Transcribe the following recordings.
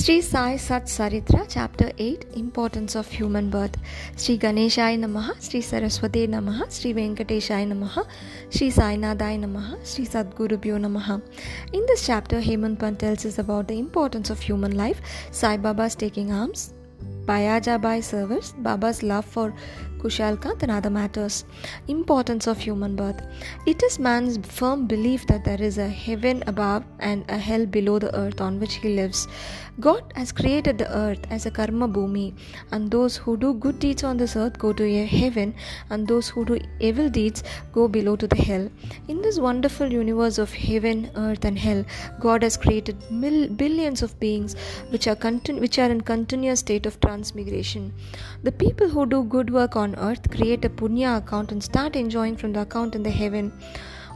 Sri Sai Sat Saritra, Chapter 8 Importance of Human Birth. Sri Ganeshaya Namaha, Sri Saraswati Namaha, Sri Venkateshaya Namaha, Sri Sainathaya Namaha, Sri Sadgurubhyo Namaha. In this chapter, Hemadpant tells us about the importance of human life, Sai Baba's taking arms, Bayaja Bai service, Baba's love for Kushal Chand and other matters. Importance of human birth. It is man's firm belief that there is a heaven above and a hell below the earth on which he lives. God has created the earth as a karma bhumi, and those who do good deeds on this earth go to a heaven, and those who do evil deeds go below to the hell. In this wonderful universe of heaven, earth, and hell, God has created mil- billions of beings which are continu- which are in continuous state of transmigration. The people who do good work on earth create a punya account and start enjoying from the account in the heaven.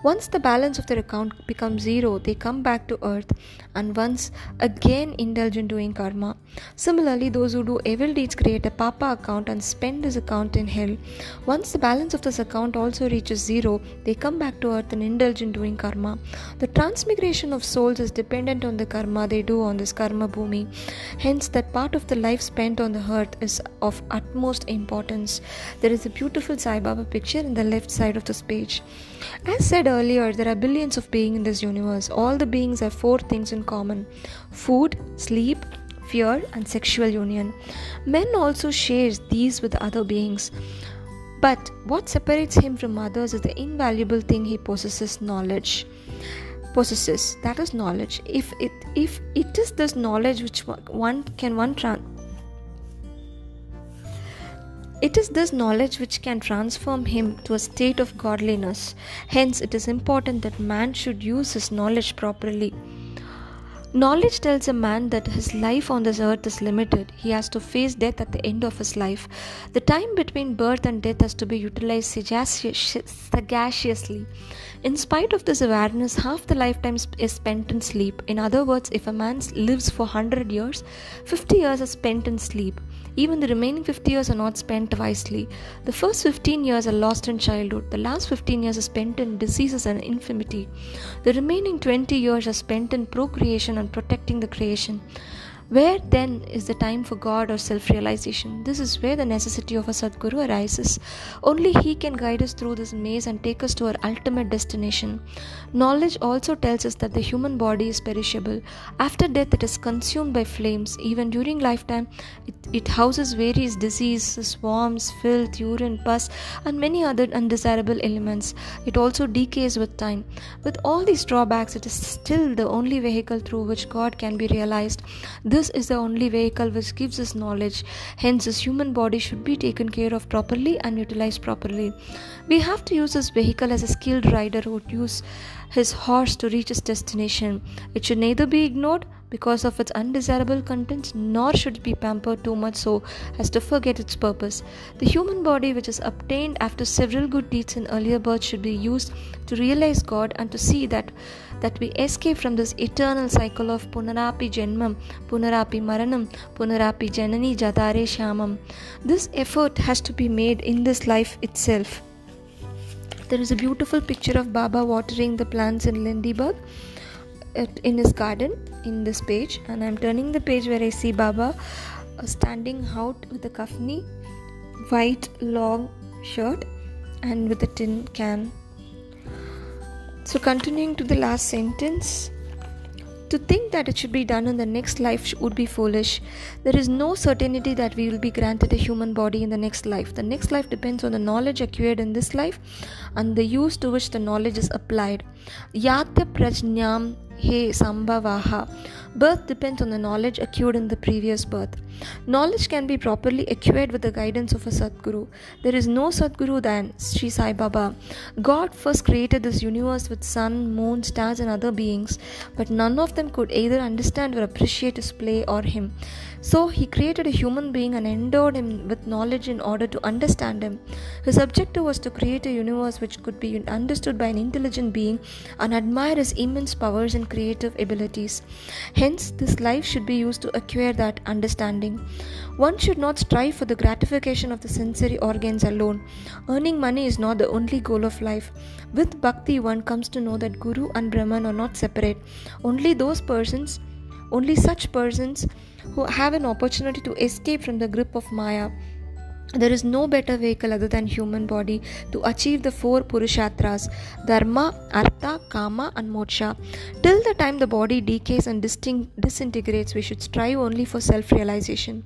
Once the balance of their account becomes zero, they come back to earth and once again indulge in doing karma. Similarly, those who do evil deeds create a papa account and spend this account in hell. Once the balance of this account also reaches zero, they come back to earth and indulge in doing karma. The transmigration of souls is dependent on the karma they do on this karma bhumi. Hence, that part of the life spent on the earth is of utmost importance. There is a beautiful Sai Baba picture in the left side of this page. As said earlier, there are billions of beings in this universe. All the beings have four things in common food, sleep, fear, and sexual union. Men also share these with other beings. But what separates him from others is the invaluable thing he possesses knowledge possesses that is knowledge if it if it is this knowledge which one can one it is this knowledge which can transform him to a state of godliness. Hence, it is important that man should use his knowledge properly. Knowledge tells a man that his life on this earth is limited. He has to face death at the end of his life. The time between birth and death has to be utilized sagaciously. In spite of this awareness, half the lifetime is spent in sleep. In other words, if a man lives for 100 years, 50 years are spent in sleep. Even the remaining 50 years are not spent wisely. The first 15 years are lost in childhood. The last 15 years are spent in diseases and infirmity. The remaining 20 years are spent in procreation and protecting the creation. Where then is the time for God or self realization? This is where the necessity of a Sadguru arises. Only He can guide us through this maze and take us to our ultimate destination. Knowledge also tells us that the human body is perishable. After death, it is consumed by flames. Even during lifetime, it, it houses various diseases, worms, filth, urine, pus, and many other undesirable elements. It also decays with time. With all these drawbacks, it is still the only vehicle through which God can be realized. This is the only vehicle which gives us knowledge. Hence, this human body should be taken care of properly and utilized properly. We have to use this vehicle as a skilled rider who would use his horse to reach his destination. It should neither be ignored because of its undesirable contents, nor should it be pampered too much so as to forget its purpose. The human body, which is obtained after several good deeds in earlier birth, should be used to realize God and to see that that we escape from this eternal cycle of punarapi janmam, punarapi maranam, punarapi janani jatare shamam. This effort has to be made in this life itself. There is a beautiful picture of Baba watering the plants in Lendi Baug in his garden in this page and i'm turning the page where i see baba uh, standing out with a kafni white long shirt and with a tin can so continuing to the last sentence to think that it should be done in the next life would be foolish. There is no certainty that we will be granted a human body in the next life. The next life depends on the knowledge acquired in this life and the use to which the knowledge is applied. Yatya prajnam he sambhavaha. Birth depends on the knowledge acquired in the previous birth. Knowledge can be properly acquired with the guidance of a Sadguru. There is no Sadguru than Sri Sai Baba. God first created this universe with sun, moon, stars, and other beings, but none of them could either understand or appreciate his play or him. So he created a human being and endowed him with knowledge in order to understand him. His objective was to create a universe which could be understood by an intelligent being and admire his immense powers and creative abilities. Hence, this life should be used to acquire that understanding. One should not strive for the gratification of the sensory organs alone. Earning money is not the only goal of life. With bhakti, one comes to know that Guru and Brahman are not separate. Only those persons Only such persons who have an opportunity to escape from the grip of Maya there is no better vehicle other than human body to achieve the four purusharthas dharma artha kama and moksha. Till the time the body decays and disintegrates we should strive only for self realization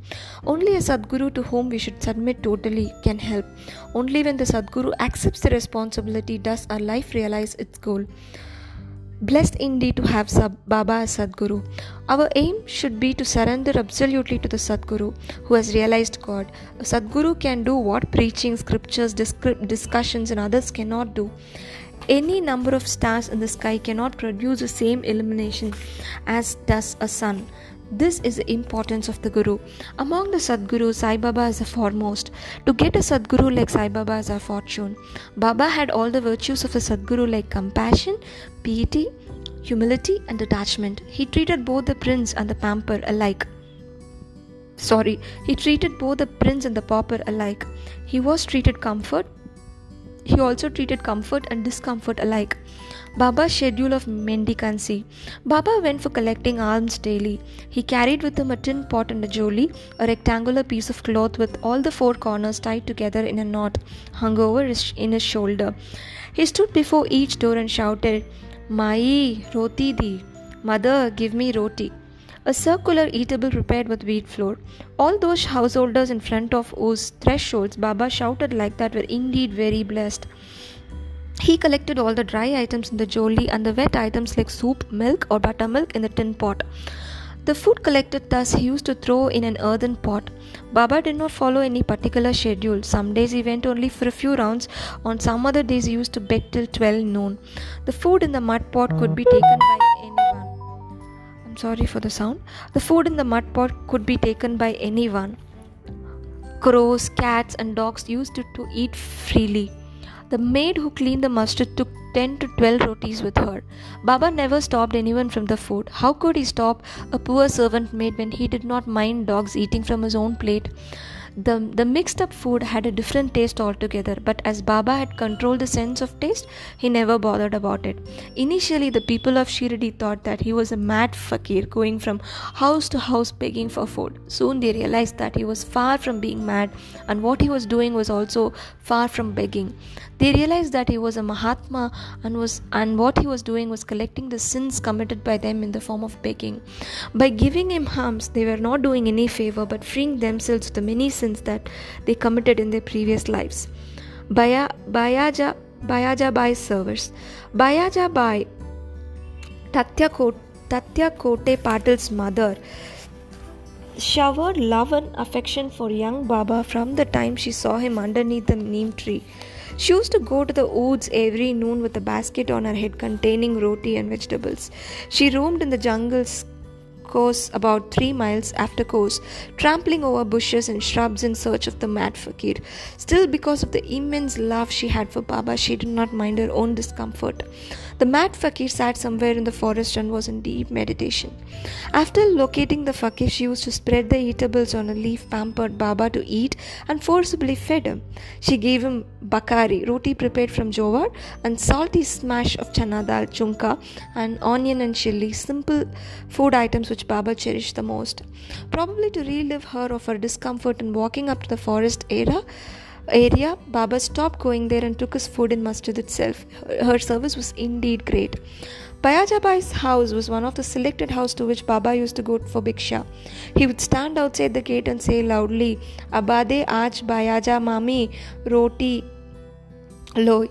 only a sadguru to whom we should submit totally can help. Only when the sadguru accepts the responsibility does our life realize its goal Blessed indeed to have Baba as Sadguru. Our aim should be to surrender absolutely to the Sadguru who has realized God. A Sadguru can do what preaching, scriptures, disc- discussions, and others cannot do. Any number of stars in the sky cannot produce the same illumination as does a sun. This is the importance of the Guru. Among the Sadgurus, Sai Baba is the foremost. To get a Sadguru like Sai Baba is our fortune. Baba had all the virtues of a Sadguru like compassion, piety, humility, and detachment. He treated both the prince and the pamper alike. Sorry, he treated both the prince and the pauper alike. He was treated comfort. He also treated comfort and discomfort alike. Baba's schedule of mendicancy. Baba went for collecting alms daily. He carried with him a tin pot and a joli, a rectangular piece of cloth with all the four corners tied together in a knot, hung over his, in his shoulder. He stood before each door and shouted, Mai, roti di. Mother, give me roti. A circular eatable prepared with wheat flour. All those householders in front of whose thresholds Baba shouted like that were indeed very blessed. He collected all the dry items in the joli and the wet items like soup, milk, or buttermilk in the tin pot. The food collected thus he used to throw in an earthen pot. Baba did not follow any particular schedule. Some days he went only for a few rounds, on some other days he used to beg till 12 noon. The food in the mud pot could be taken by anyone. I'm sorry for the sound. The food in the mud pot could be taken by anyone. Crows, cats, and dogs used to, to eat freely. The maid who cleaned the mustard took 10 to 12 rotis with her. Baba never stopped anyone from the food. How could he stop a poor servant maid when he did not mind dogs eating from his own plate? The, the mixed up food had a different taste altogether, but as Baba had controlled the sense of taste, he never bothered about it. Initially, the people of Shirdi thought that he was a mad fakir going from house to house begging for food. Soon they realized that he was far from being mad, and what he was doing was also far from begging. They realized that he was a Mahatma and was and what he was doing was collecting the sins committed by them in the form of begging. By giving him alms, they were not doing any favor but freeing themselves of the many sins that they committed in their previous lives. Baya, Bayaja Bayaja Bai servers. Bayaja Bai Tatya, Kote, Tatya Kote Patil's mother showered love and affection for young Baba from the time she saw him underneath the neem tree. She used to go to the woods every noon with a basket on her head containing roti and vegetables. She roamed in the jungles course about three miles after course, trampling over bushes and shrubs in search of the mad fakir. Still, because of the immense love she had for Baba, she did not mind her own discomfort. The mad fakir sat somewhere in the forest and was in deep meditation. After locating the fakir, she used to spread the eatables on a leaf, pampered Baba to eat, and forcibly fed him. She gave him bakari, roti prepared from jowar, and salty smash of chana dal, zunka, and onion and chili, simple food items which Baba cherished the most. Probably to relieve her of her discomfort in walking up to the forest area, area, Baba stopped going there and took his food in masjid itself. Her service was indeed great. Bayajabai's house was one of the selected houses to which Baba used to go for Bhiksha. He would stand outside the gate and say loudly, Abade aaj Bayaja mami roti lo,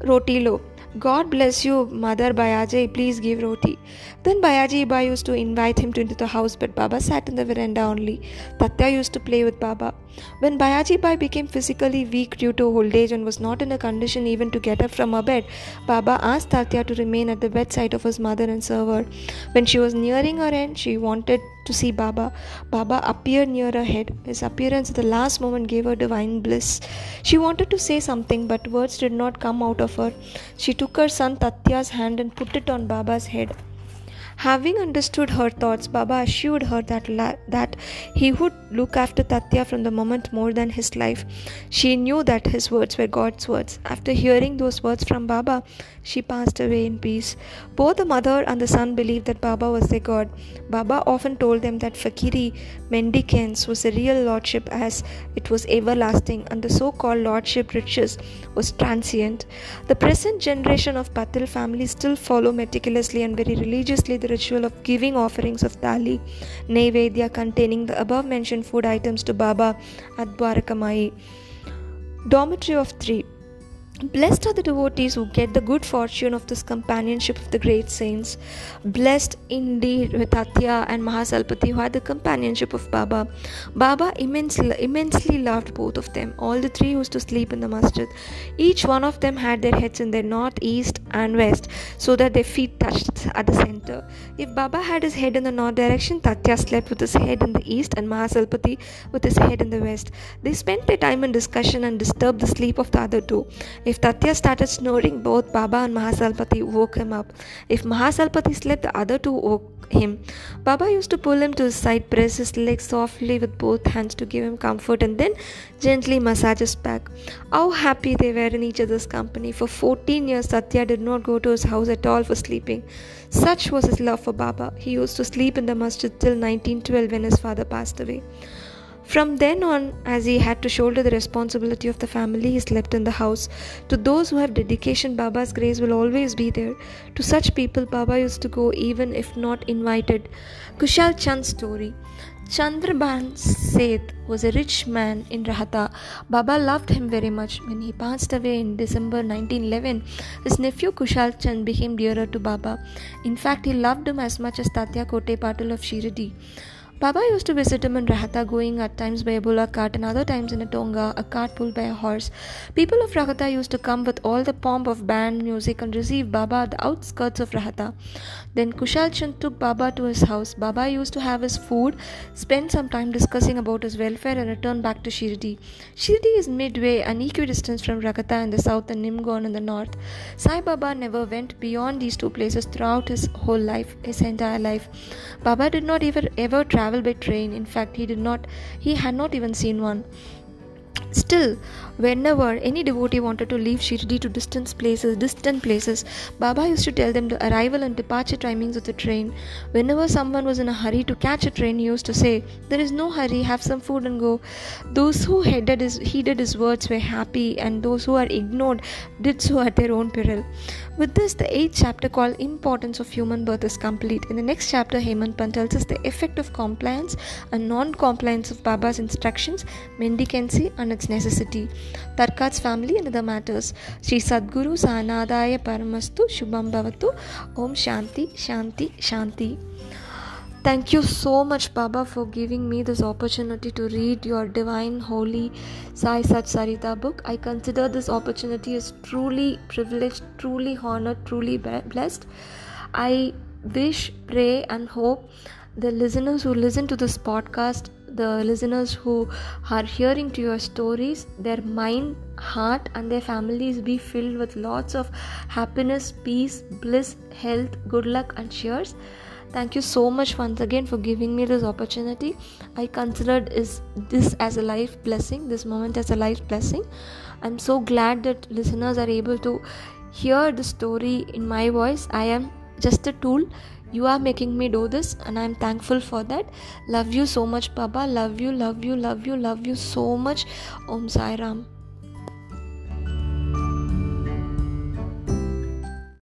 roti lo. God bless you, Mother Bayaji, please give roti. Then Bayaji Iba used to invite him to into the house, but Baba sat in the veranda only. Tatya used to play with Baba. When Bayaji Bai became physically weak due to old age and was not in a condition even to get up from her bed, Baba asked Tatya to remain at the bedside of his mother and serve her. When she was nearing her end, she wanted to see Baba. Baba appeared near her head. His appearance at the last moment gave her divine bliss. She wanted to say something, but words did not come out of her. She took her son Tatya's hand and put it on Baba's head. Having understood her thoughts, Baba assured her that, la- that he would look after Tatya from the moment more than his life. She knew that his words were God's words. After hearing those words from Baba, she passed away in peace. Both the mother and the son believed that Baba was their God. Baba often told them that Fakiri, mendicants, was a real lordship as it was everlasting and the so called lordship riches was transient. The present generation of Patil family still follow meticulously and very religiously the ritual of giving offerings of thali, Naivedya containing the above mentioned food items to Baba at Dwarakamai. Dormitory of three. Blessed are the devotees who get the good fortune of this companionship of the great saints. Blessed indeed with Tatya and Mahasalpati who had the companionship of Baba. Baba immensely, immensely loved both of them. All the three used to sleep in the masjid. Each one of them had their heads in the north, east, and west so that their feet touched at the center. If Baba had his head in the north direction, Tatya slept with his head in the east and Mahasalpati with his head in the west. They spent their time in discussion and disturbed the sleep of the other two. If Tatya started snoring, both Baba and Mahasalpati woke him up. If Mahasalpati slept, the other two woke him. Baba used to pull him to his side, press his legs softly with both hands to give him comfort, and then gently massage his back. How happy they were in each other's company. For 14 years, Tatya did not go to his house at all for sleeping. Such was his love for Baba. He used to sleep in the masjid till 1912 when his father passed away. From then on, as he had to shoulder the responsibility of the family, he slept in the house. To those who have dedication, Baba's grace will always be there. To such people, Baba used to go even if not invited. Kushal Chand's story. Chandraban Seth was a rich man in Rahata. Baba loved him very much. When he passed away in December 1911, his nephew Kushal Chand became dearer to Baba. In fact, he loved him as much as Tatya Kote Patil of Shirdi. Baba used to visit him in Rahata, going at times by a bullock cart and other times in a tonga, a cart pulled by a horse. People of Rahata used to come with all the pomp of band music and receive Baba at the outskirts of Rahata. Then Kushal Chand took Baba to his house. Baba used to have his food, spend some time discussing about his welfare, and return back to Shirdi. Shirdi is midway and equidistant from Rahata in the south and Nimgaon in the north. Sai Baba never went beyond these two places throughout his whole life, his entire life. Baba did not even ever travel travel by train. In fact, he did not he had not even seen one. Still, whenever any devotee wanted to leave Shirdi to distant places, distant places, Baba used to tell them the arrival and departure timings of the train. Whenever someone was in a hurry to catch a train, he used to say, "There is no hurry. Have some food and go." Those who heeded his, heeded his words were happy, and those who are ignored did so at their own peril. With this, the eighth chapter called Importance of Human Birth is complete. In the next chapter, Hemadpant tells us the effect of compliance and non compliance of Baba's instructions, mendicancy, and its necessity. Tarkhad's family and other matters. Sri Sadguru Sanadaya Paramastu Shubham Bhavatu Om Shanti Shanti Shanti. Thank you so much, Baba, for giving me this opportunity to read your divine, holy Sai Sat Sarita book. I consider this opportunity as truly privileged, truly honored, truly blessed. I wish, pray, and hope the listeners who listen to this podcast, the listeners who are hearing to your stories, their mind, heart, and their families be filled with lots of happiness, peace, bliss, health, good luck, and cheers. Thank you so much once again for giving me this opportunity. I considered is this as a life blessing, this moment as a life blessing. I'm so glad that listeners are able to hear the story in my voice. I am just a tool. You are making me do this, and I'm thankful for that. Love you so much, Baba. Love you, love you, love you, love you so much. Om Sai Ram.